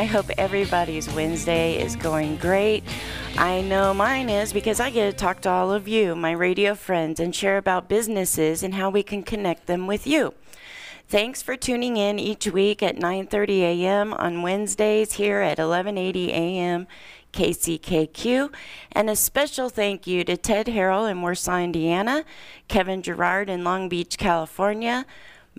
I hope everybody's Wednesday is going great. I know mine is because I get to talk to all of you, my radio friends, and share about businesses and how we can connect them with you. Thanks for tuning in each week at 9:30 a.m. on Wednesdays here at 1180 a.m. KCKQ. And a special thank you to Ted Harrell in Warsaw, Indiana, Kevin Gerard in Long Beach, California,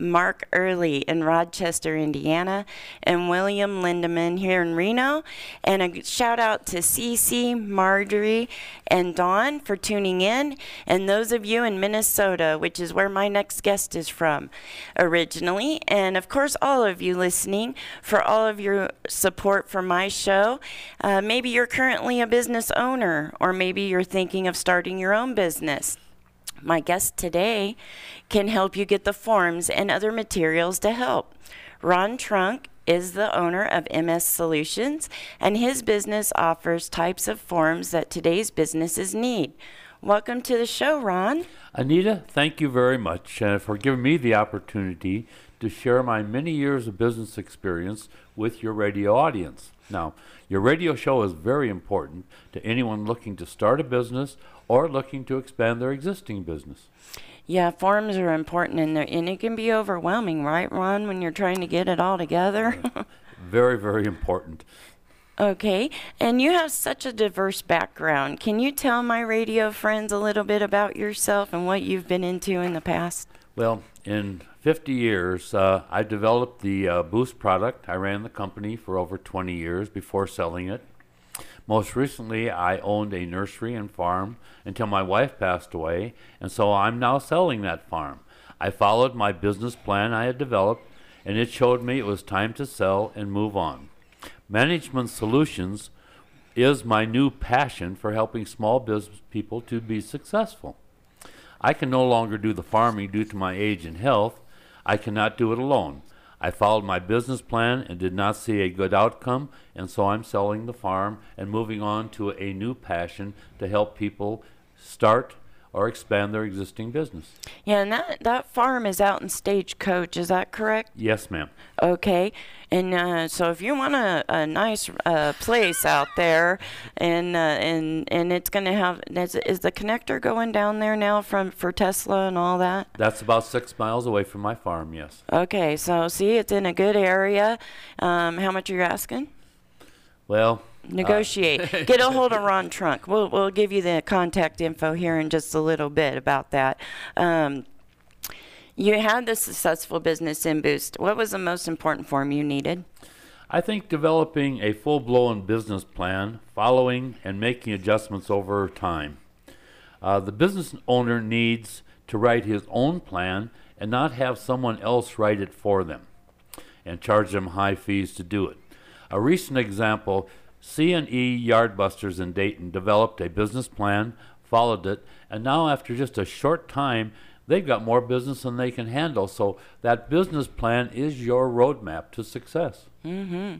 Mark Early in Rochester, Indiana, and William Lindeman here in Reno. And a shout out to Cece, Marjorie, and Dawn for tuning in, and those of you in Minnesota, which is where my next guest is from originally. And of course, all of you listening for all of your support for my show. Uh, maybe you're currently a business owner, or maybe you're thinking of starting your own business. My guest today can help you get the forms and other materials to help. Ron Trunk is the owner of MS Solutions, and his business offers types of forms that today's businesses need. Welcome to the show, Ron. Anita, thank you very much uh, for giving me the opportunity to share my many years of business experience with your radio audience. Now, your radio show is very important to anyone looking to start a business or looking to expand their existing business. Yeah, forms are important, and, and it can be overwhelming, right, Ron, when you're trying to get it all together? very, very important. Okay, and you have such a diverse background. Can you tell my radio friends a little bit about yourself and what you've been into in the past? Well, in 50 years, uh, I developed the uh, Boost product. I ran the company for over 20 years before selling it. Most recently, I owned a nursery and farm until my wife passed away, and so I'm now selling that farm. I followed my business plan I had developed, and it showed me it was time to sell and move on. Management Solutions is my new passion for helping small business people to be successful. I can no longer do the farming due to my age and health. I cannot do it alone. I followed my business plan and did not see a good outcome, and so I'm selling the farm and moving on to a new passion to help people start or expand their existing business. Yeah, and that, that farm is out in Stagecoach, is that correct? Yes, ma'am. Okay, and uh, so if you want a, a nice uh, place out there, and uh, and and it's going to have is, is the connector going down there now from for Tesla and all that? That's about six miles away from my farm. Yes. Okay, so see, it's in a good area. Um, how much are you asking? Well, negotiate. Get a hold of Ron Trunk. We'll we'll give you the contact info here in just a little bit about that. Um, you had the successful business in Boost. What was the most important form you needed? I think developing a full blown business plan, following and making adjustments over time. Uh, the business owner needs to write his own plan and not have someone else write it for them and charge them high fees to do it. A recent example C&E Yardbusters in Dayton developed a business plan, followed it, and now after just a short time, they've got more business than they can handle. So that business plan is your roadmap to success. Mm-hmm.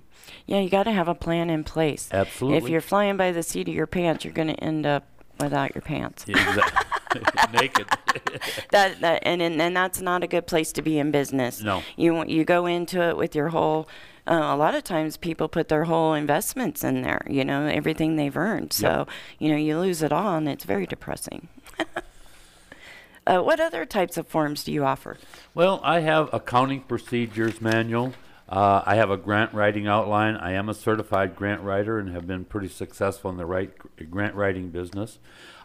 Yeah, you got to have a plan in place. Absolutely. If you're flying by the seat of your pants, you're going to end up without your pants. Exactly. Naked. that, that and, and and that's not a good place to be in business. No. You you go into it with your whole uh, a lot of times people put their whole investments in there, you know, everything they've earned. So, Yep. you know, you lose it all and it's very depressing. uh, what other types of forms do you offer? Well, I have accounting procedures manual. Uh, I have a grant writing outline. I am a certified grant writer and have been pretty successful in the right grant writing business.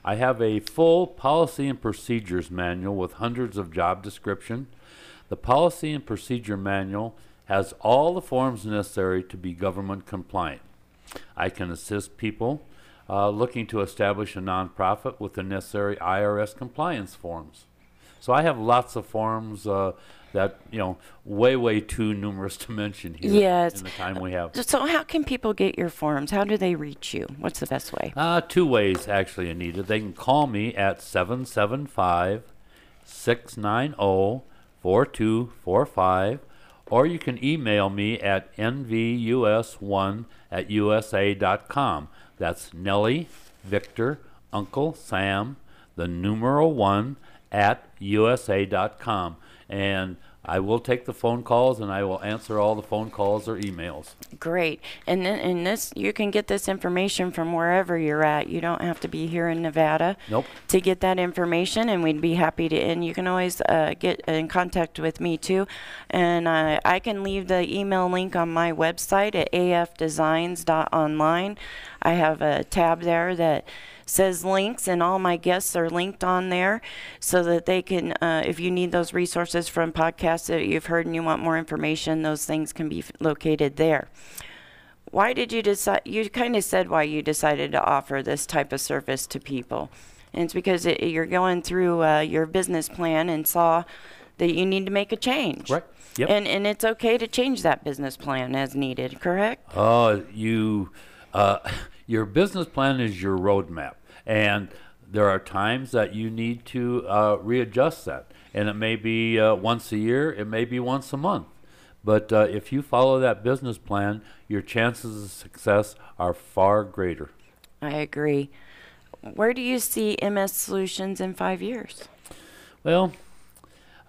I have a full policy and procedures manual with hundreds of job description. The policy and procedure manual has all the forms necessary to be government compliant. I can assist people uh, looking to establish a nonprofit with the necessary IRS compliance forms. So I have lots of forms uh, that you know way way too numerous to mention here Yes. in the time we have. So, how can people get your forms? How do they reach you? What's the best way? Uh, two ways actually, Anita. They can call me at 775 690 4245, or you can email me at nvus1 at usa.com. That's Nellie, Victor, Uncle Sam, the numeral one at usa.com. And I will take the phone calls and I will answer all the phone calls or emails. Great. And then and this you can get this information from wherever you're at. You don't have to be here in Nevada Nope. to get that information and we'd be happy to and you can always uh, get in contact with me too and uh, i can leave the email link on my website at afdesigns.online i have a tab there that says links and all my guests are linked on there so that they can uh, if you need those resources from that you've heard and you want more information those things can be f- located there. Why did you decide you kind of said why you decided to offer this type of service to people. And it's because it, you're going through uh, your business plan and saw that you need to make a change. Right. Yep. and and it's okay to change that business plan as needed correct? Oh, you, uh, your business plan is your roadmap, and there are times that you need to uh, readjust that, and it may be uh, once a year, it may be once a month, but uh, if you follow that business plan, your chances of success are far greater. i agree where do you see ms solutions in five years Well,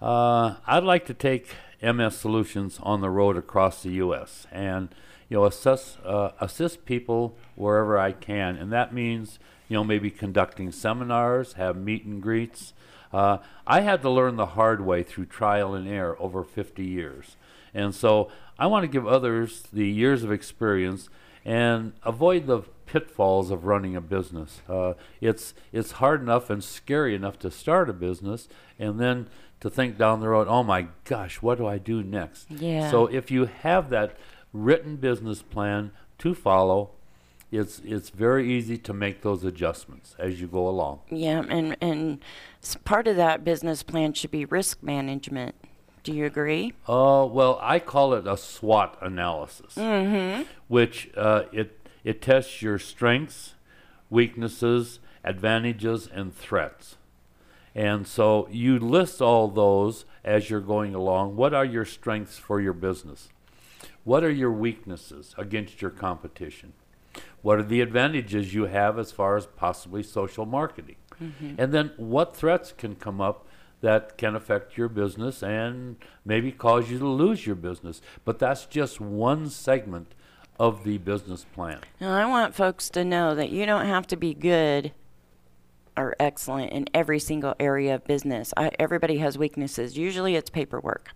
uh, I'd like to take MS Solutions on the road across the U.S. and you know assess, uh, assist people wherever I can, and that means you know maybe conducting seminars, have meet and greets. Uh, I had to learn the hard way through trial and error over 50 years, and so I want to give others the years of experience and avoid the pitfalls of running a business. Uh, it's it's hard enough and scary enough to start a business, and then to think down the road, oh my gosh, what do I do next? Yeah. So if you have that written business plan to follow, it's it's very easy to make those adjustments as you go along. yeah and and part of that business plan should be risk management do you agree Oh well, I call it a SWOT analysis, which uh, it it tests your strengths, weaknesses, advantages, and threats. And so you list all those as you're going along. What are your strengths for your business? What are your weaknesses against your competition? What are the advantages you have as far as possibly social marketing? Mm-hmm. And then what threats can come up that can affect your business and maybe cause you to lose your business? But that's just one segment of the business plan. Now, I want folks to know that you don't have to be good or excellent in every single area of business. I, everybody has weaknesses. Usually it's paperwork.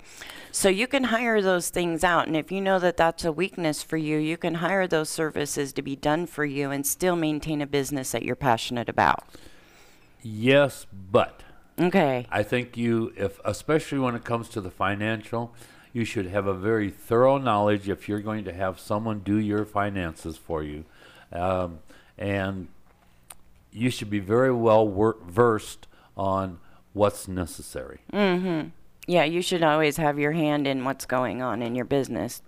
So you can hire those things out. And if you know that that's a weakness for you, you can hire those services to be done for you and still maintain a business that you're passionate about. Yes, but Okay. I think you, if especially when it comes to the financial, you should have a very thorough knowledge if you're going to have someone do your finances for you, um, and you should be very well wor- versed on what's necessary. Mm-hmm. Yeah, you should always have your hand in what's going on in your business.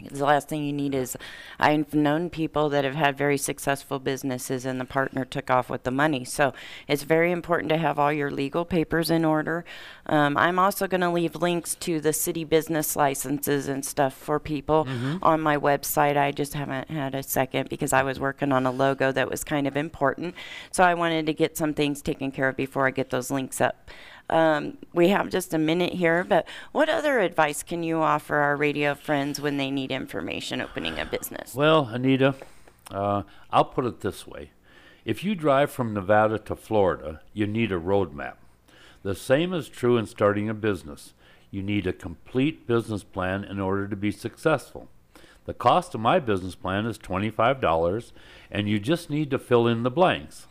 The last thing you need is, I've known people that have had very successful businesses and the partner took off with the money. So it's very important to have all your legal papers in order. Um, I'm also going to leave links to the city business licenses and stuff for people on my website. I just haven't had a second because I was working on a logo that was kind of important. So I wanted to get some things taken care of before I get those links up. Um, we have just a minute here, but what other advice can you offer our radio friends when they need information opening a business? Well, Anita, uh, I'll put it this way. If you drive from Nevada to Florida, you need a road map. The same is true in starting a business. You need a complete business plan in order to be successful. The cost of my business plan is $25, and you just need to fill in the blanks.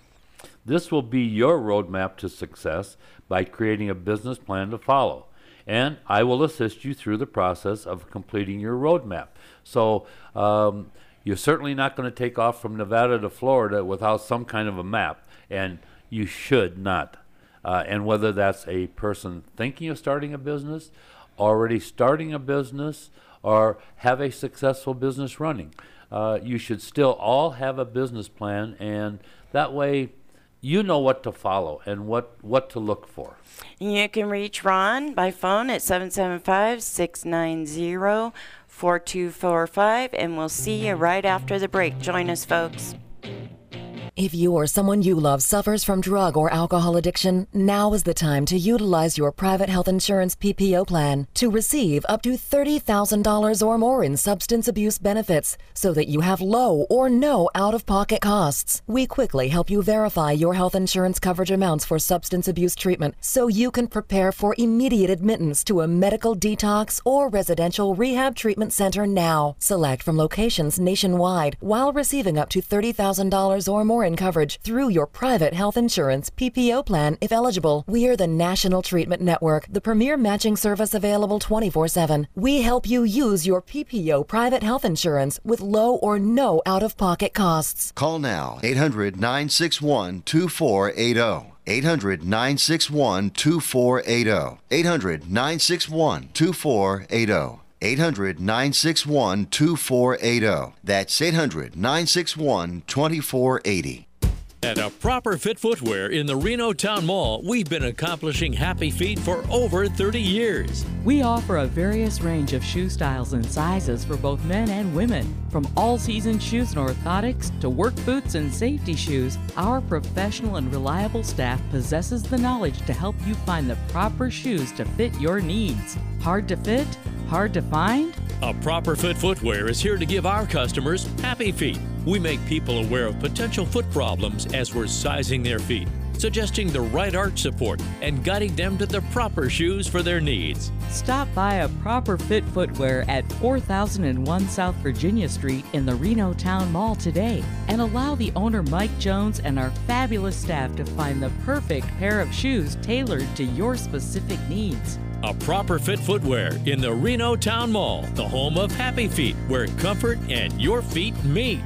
This will be your roadmap to success by creating a business plan to follow. And I will assist you through the process of completing your roadmap. So um, you're certainly not going to take off from Nevada to Florida without some kind of a map, and you should not. Uh, and whether that's a person thinking of starting a business, already starting a business, or have a successful business running, uh, you should still all have a business plan, and that way you know what to follow and what, what to look for. You can reach Ron by phone at 775 690 4245, and we'll see you right after the break. Join us, folks. If you or someone you love suffers from drug or alcohol addiction, now is the time to utilize your private health insurance PPO plan to receive up to $30,000 or more in substance abuse benefits so that you have low or no out of pocket costs. We quickly help you verify your health insurance coverage amounts for substance abuse treatment so you can prepare for immediate admittance to a medical detox or residential rehab treatment center now. Select from locations nationwide while receiving up to $30,000 or more in coverage through your private health insurance PPO plan if eligible. We're the National Treatment Network, the premier matching service available 24 7. We help you use your PPO private health insurance with low or no out of pocket costs. Call now 800 961 2480. 800 961 2480. 800 961 2480. 800 961 2480. That's 800 961 2480. At a proper fit footwear in the Reno Town Mall, we've been accomplishing happy feet for over 30 years. We offer a various range of shoe styles and sizes for both men and women. From all season shoes and orthotics to work boots and safety shoes, our professional and reliable staff possesses the knowledge to help you find the proper shoes to fit your needs. Hard to fit? Hard to find? A proper fit footwear is here to give our customers happy feet. We make people aware of potential foot problems as we're sizing their feet, suggesting the right arch support, and guiding them to the proper shoes for their needs. Stop by a proper fit footwear at 4001 South Virginia Street in the Reno Town Mall today and allow the owner Mike Jones and our fabulous staff to find the perfect pair of shoes tailored to your specific needs. A proper fit footwear in the Reno Town Mall, the home of Happy Feet, where comfort and your feet meet.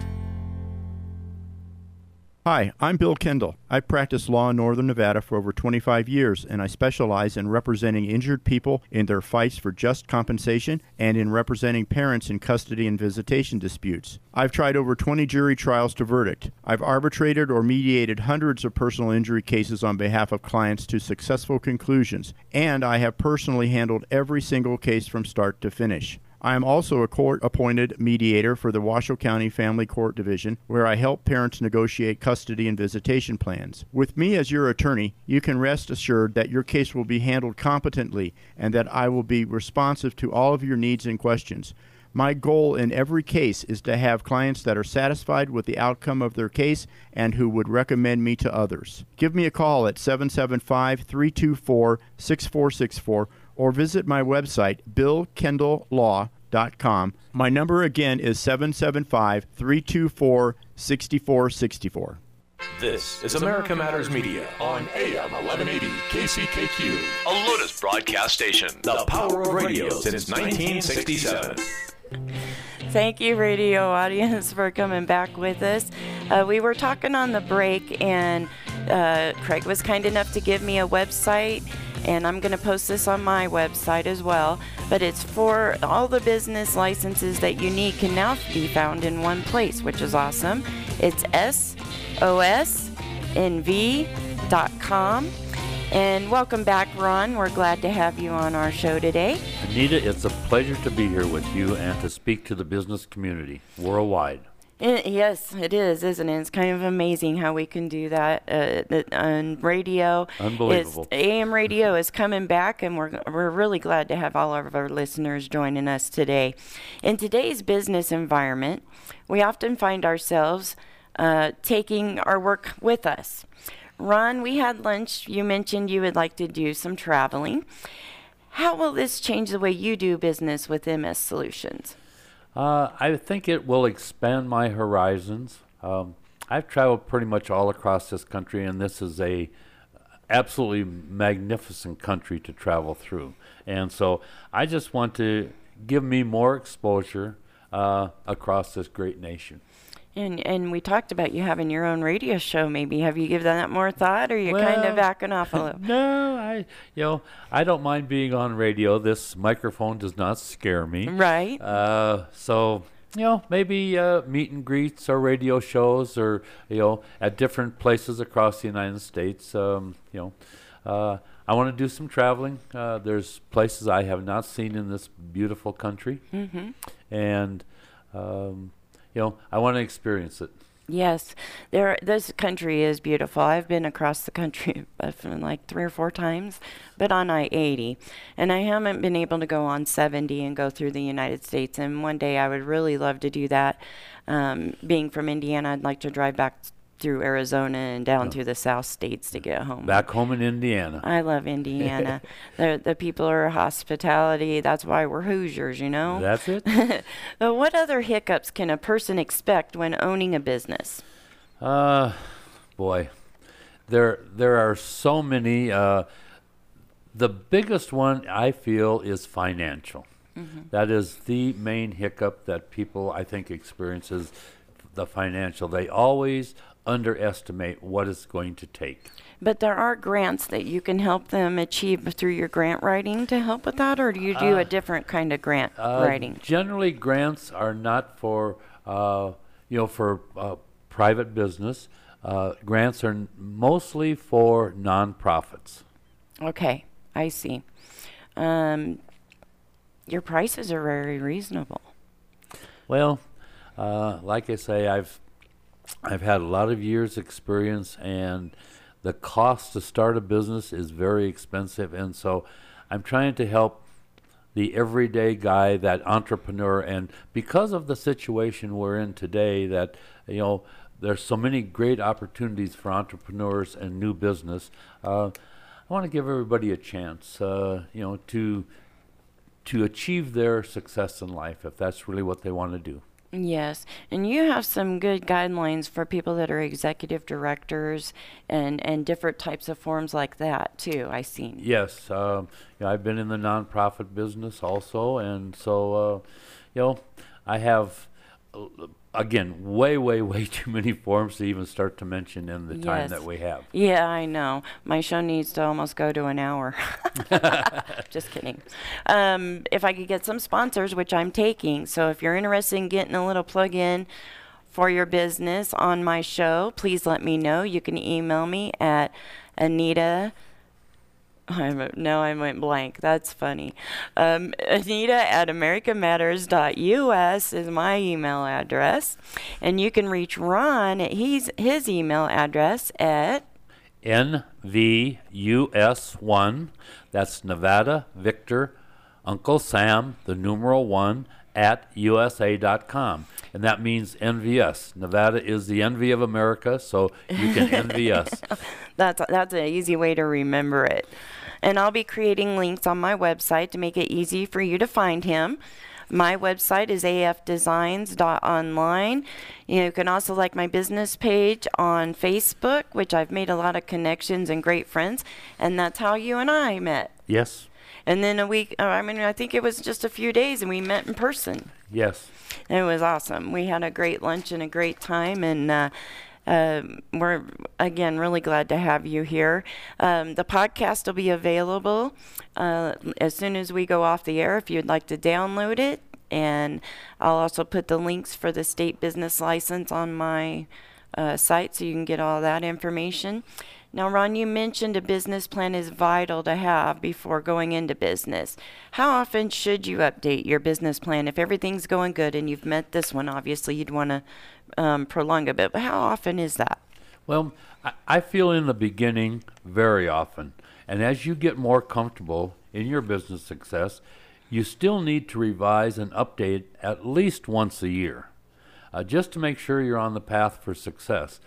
Hi, I'm Bill Kendall. I've practiced law in Northern Nevada for over 25 years, and I specialize in representing injured people in their fights for just compensation and in representing parents in custody and visitation disputes. I've tried over 20 jury trials to verdict. I've arbitrated or mediated hundreds of personal injury cases on behalf of clients to successful conclusions, and I have personally handled every single case from start to finish. I am also a court appointed mediator for the Washoe County Family Court Division, where I help parents negotiate custody and visitation plans. With me as your attorney, you can rest assured that your case will be handled competently and that I will be responsive to all of your needs and questions. My goal in every case is to have clients that are satisfied with the outcome of their case and who would recommend me to others. Give me a call at 775 324 6464 or visit my website, billkendalllaw.com. My number again is 775 324 6464. This is America Matters Media on AM 1180 KCKQ, a Lotus broadcast station. The power of radio since 1967. Thank you, radio audience, for coming back with us. Uh, we were talking on the break, and uh, Craig was kind enough to give me a website, and I'm going to post this on my website as well. But it's for all the business licenses that you need can now be found in one place, which is awesome. It's sosnv.com. And welcome back, Ron. We're glad to have you on our show today. Anita, it's a pleasure to be here with you and to speak to the business community worldwide. It, yes, it is, isn't it? It's kind of amazing how we can do that uh, on radio. Unbelievable. It's, AM radio is coming back, and we're we're really glad to have all of our listeners joining us today. In today's business environment, we often find ourselves uh, taking our work with us. Ron, we had lunch. You mentioned you would like to do some traveling. How will this change the way you do business with MS Solutions? Uh, I think it will expand my horizons. Um, I've traveled pretty much all across this country, and this is a absolutely magnificent country to travel through. And so I just want to give me more exposure uh, across this great nation. And and we talked about you having your own radio show. Maybe have you given that more thought, or are you kind of backing off a little? no, I you know I don't mind being on radio. This microphone does not scare me. Right. Uh, so you know maybe uh, meet and greets or radio shows or you know at different places across the United States. Um, you know. Uh, I want to do some traveling. Uh, there's places I have not seen in this beautiful country, Mm-hmm. and um, you know I want to experience it. Yes, there. This country is beautiful. I've been across the country like three or four times, but on I-80, and I haven't been able to go on 70 and go through the United States. And one day I would really love to do that. Um, being from Indiana, I'd like to drive back through Arizona and down through the South states to get home. Back home in Indiana. I love Indiana. the the people are hospitality. That's why we're Hoosiers, you know. That's it. But what other hiccups can a person expect when owning a business? Uh, boy, there there are so many. Uh, the biggest one I feel is financial. That is the main hiccup that people I think experiences the financial. They always underestimate what it's going to take. But there are grants that you can help them achieve through your grant writing to help with that, or do you do a different kind of grant Uh, writing? Generally, grants are not for uh, you know for uh, private business. Uh, grants are n- mostly for nonprofits. Okay, I see. Um, your prices are very reasonable. Well, uh, like I say, I've I've had a lot of years' experience, and the cost to start a business is very expensive, and so I'm trying to help the everyday guy, that entrepreneur, and because of the situation we're in today, that you know there's so many great opportunities for entrepreneurs and new business. Uh, I want to give everybody a chance, uh, you know, to to achieve their success in life if that's really what they want to do. Yes, and you have some good guidelines for people that are executive directors and and different types of forms like that too. I seen. Yes, um, you know, I've been in the nonprofit business also, and so uh, you know, I have again way, way, way too many forms to even start to mention in the time Yes. that we have. Yeah, I know. My show needs to almost go to an hour. Just kidding. Um, if I could get some sponsors, which I'm taking, so if you're interested in getting a little plug in for your business on my show, please let me know. You can email me at Anita. I'm, no, I went blank. That's funny. Um, Anita at americamatters.us is my email address. And you can reach Ron at his, his email address at NVUS1, that's Nevada Victor Uncle Sam, the numeral 1, at USA.com. And that means NVS. Nevada is the envy of America, so you can envy us. That's that's an easy way to remember it. And I'll be creating links on my website to make it easy for you to find him. My website is afdesigns.online. You can also like my business page on Facebook, which I've made a lot of connections and great friends, and that's how you and I met. Yes, And then a week, uh, I mean, I think it was just a few days, and we met in person. yes. It was awesome. We had a great lunch and a great time, and uh, um we're again really glad to have you here. Um, the podcast will be available uh, as soon as we go off the air. If you'd like to download it, and I'll also put the links for the state business license on my uh, site, so you can get all that information. Now, Ron, you mentioned a business plan is vital to have before going into business. How often should you update your business plan? If everything's going good and you've met this one, obviously you'd want to um, prolong a bit, but how often is that? Well, I, feel in the beginning very often. And as you get more comfortable in your business success, you still need to revise and update at least once a year uh, just to make sure you're on the path for success.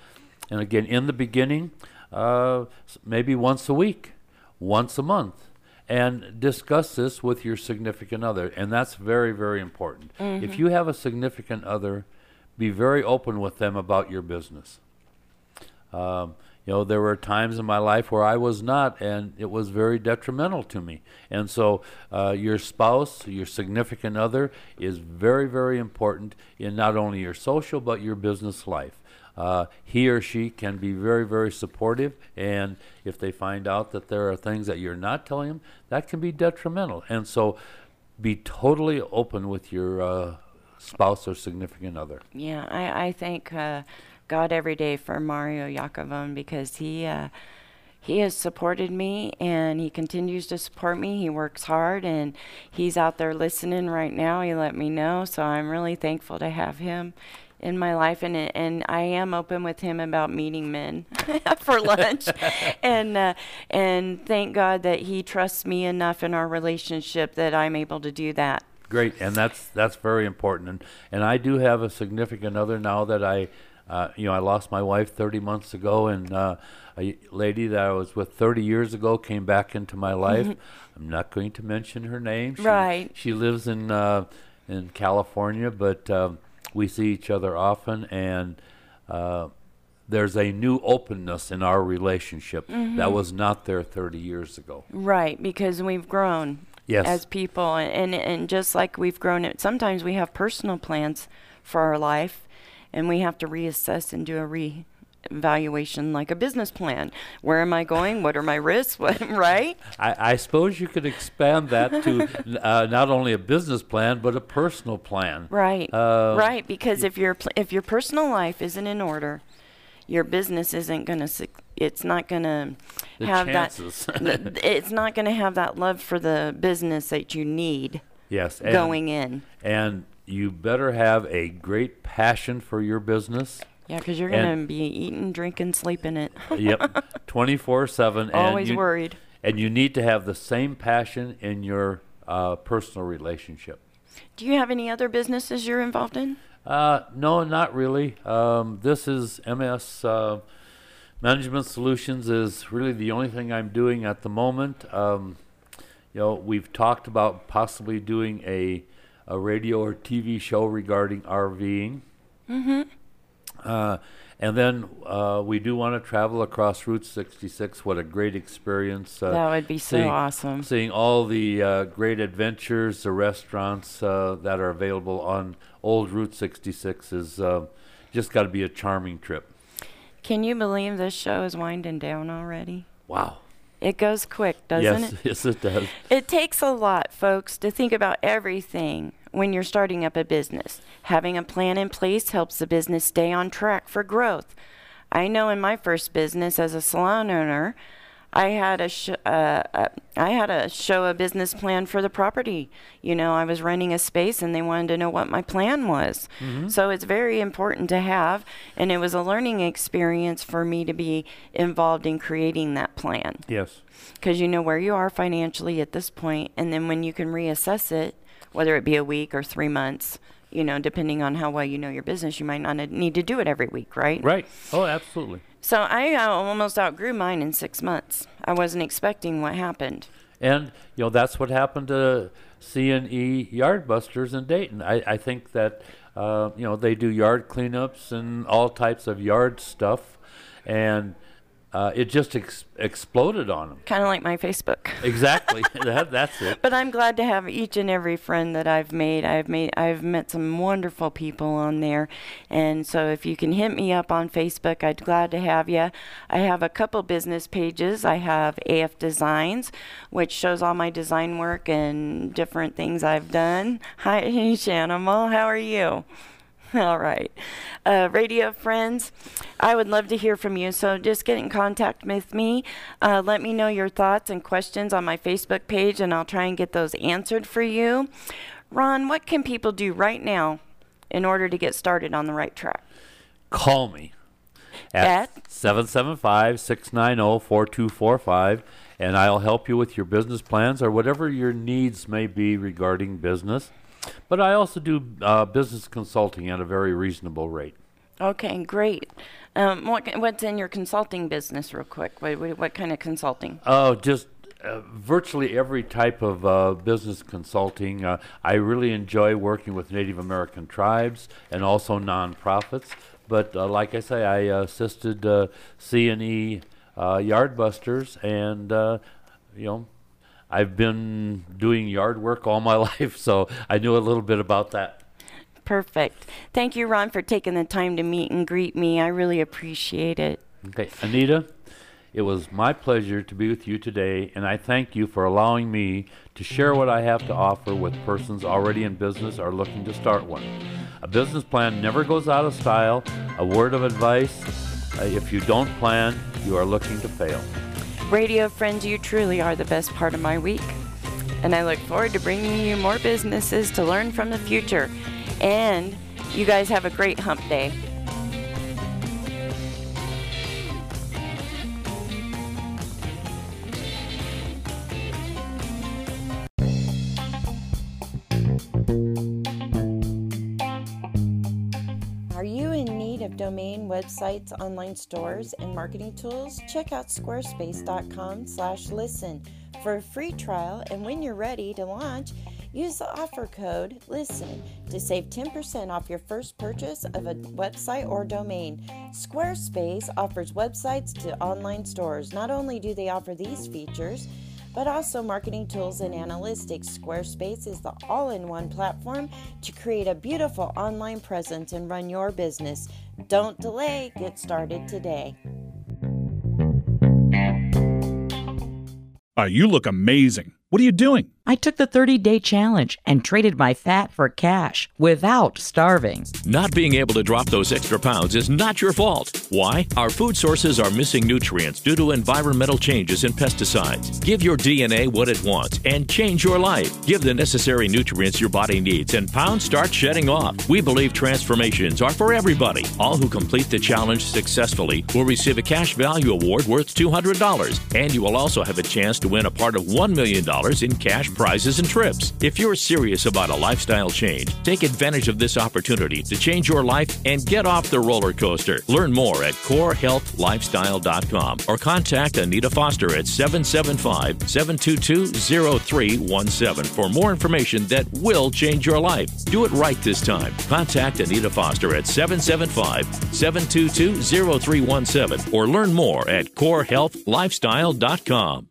And again, in the beginning, uh, maybe once a week, once a month, and discuss this with your significant other. And that's very, very important. If you have a significant other, be very open with them about your business. Um, you know, there were times in my life where I was not, and it was very detrimental to me. And so, uh, your spouse, your significant other, is very, very important in not only your social but your business life. Uh, he or she can be very, very supportive, and if they find out that there are things that you're not telling them, that can be detrimental. And so, be totally open with your uh, spouse or significant other. Yeah, I, I thank uh, God every day for Mario Yakovon because he uh, he has supported me and he continues to support me. He works hard and he's out there listening right now. He let me know, so I'm really thankful to have him in my life and and I am open with him about meeting men for lunch and uh, and thank God that he trusts me enough in our relationship that I'm able to do that. Great, and that's that's very important. And and I do have a significant other now that I, uh, you know, I lost my wife 30 months ago, and uh, a lady that I was with 30 years ago came back into my life. I'm not going to mention her name. She, Right. She lives in uh, in California, but um, we see each other often, and uh, there's a new openness in our relationship that was not there 30 years ago. Right, because we've grown Yes. as people, and and just like we've grown, it sometimes we have personal plans for our life, and we have to reassess and do a re evaluation like a business plan where am i going what are my risks what right I, I suppose you could expand that to uh, not only a business plan but a personal plan. right Uh, right because if your pl- if your personal life isn't in order your business isn't going to it's not going to have chances. that it's not going to have that love for the business that you need Yes, and, going in and you better have a great passion for your business. Yeah, because you're going to be eating, drinking, sleeping it. yep, twenty four seven. Always you, worried. And you need to have the same passion in your uh, personal relationship. Do you have any other businesses you're involved in? Uh, no, not really. Um, this is MS uh, Management Solutions is really the only thing I'm doing at the moment. Um, you know, we've talked about possibly doing a a radio or TV show regarding RVing. Mm-hmm. Uh, and then uh, we do want to travel across Route 66. What a great experience! Uh, That would be so seeing- awesome. Seeing all the uh, great adventures, the restaurants uh, that are available on Old Route 66 is uh, just got to be a charming trip. Can you believe this show is winding down already? Wow! It goes quick, doesn't yes, it? yes, it does. It takes a lot, folks, to think about everything when you're starting up a business. Having a plan in place helps the business stay on track for growth. I know in my first business as a salon owner, I had a sh- uh, uh, I had to show a business plan for the property. You know, I was renting a space and they wanted to know what my plan was. So it's very important to have, and it was a learning experience for me to be involved in creating that plan Yes. because you know where you are financially at this point, and then when you can reassess it, whether it be a week or three months, you know, depending on how well you know your business, you might not need to do it every week, right? Right. Oh, absolutely. So I uh, almost outgrew mine in six months. I wasn't expecting what happened. And you know that's what happened to C and E Yardbusters in Dayton. I, I think that uh, you know they do yard cleanups and all types of yard stuff, and uh, it just ex- exploded on them. Kind of like my Facebook. Exactly. that, that's it. But I'm glad to have each and every friend that I've made. I've made I've met some wonderful people on there. And so if you can hit me up on Facebook, I'd glad to have you. I have a couple business pages. I have AF Designs, which shows all my design work and different things I've done. Hi Shanimal, how are you? All right. Uh, radio friends, I would love to hear from you. So just get in contact with me. Uh, let me know your thoughts and questions on my Facebook page, and I'll try and get those answered for you. Ron, what can people do right now in order to get started on the right track? Call me at At? 775-690-4245 and I'll help you with your business plans or whatever your needs may be regarding business. But I also do uh, business consulting at a very reasonable rate. Okay, great. Um, what, what's in your consulting business, real quick? What, what, what kind of consulting? Oh, just uh, virtually every type of uh, business consulting. Uh, I really enjoy working with Native American tribes and also nonprofits. But uh, like I say, I assisted uh, C&E uh, Yardbusters, and uh, you know, I've been doing yard work all my life, so I knew a little bit about that. Perfect. Thank you, Ron, for taking the time to meet and greet me. I really appreciate it. Okay, Anita, it was my pleasure to be with you today, and I thank you for allowing me to share what I have to offer with persons already in business or looking to start one. A business plan never goes out of style. A word of advice uh, if you don't plan, you are looking to fail. Radio friends, you truly are the best part of my week. And I look forward to bringing you more businesses to learn from the future. And you guys have a great hump day. Domain websites, online stores, and marketing tools? Check out squarespace.com/listen for a free trial and when you're ready to launch, use the offer code LISTEN to save 10% off your first purchase of a website or domain. Squarespace offers websites to online stores. Not only do they offer these features, but also marketing tools and analytics. Squarespace is the all in one platform to create a beautiful online presence and run your business. Don't delay, get started today. Uh, you look amazing. What are you doing? I took the 30 day challenge and traded my fat for cash without starving. Not being able to drop those extra pounds is not your fault. Why? Our food sources are missing nutrients due to environmental changes and pesticides. Give your DNA what it wants and change your life. Give the necessary nutrients your body needs and pounds start shedding off. We believe transformations are for everybody. All who complete the challenge successfully will receive a cash value award worth $200 and you will also have a chance to win a part of $1 million in cash prizes and trips. If you're serious about a lifestyle change, take advantage of this opportunity to change your life and get off the roller coaster. Learn more at corehealthlifestyle.com or contact Anita Foster at 775 722 0317 for more information that will change your life. Do it right this time. Contact Anita Foster at 775 722 0317 or learn more at corehealthlifestyle.com.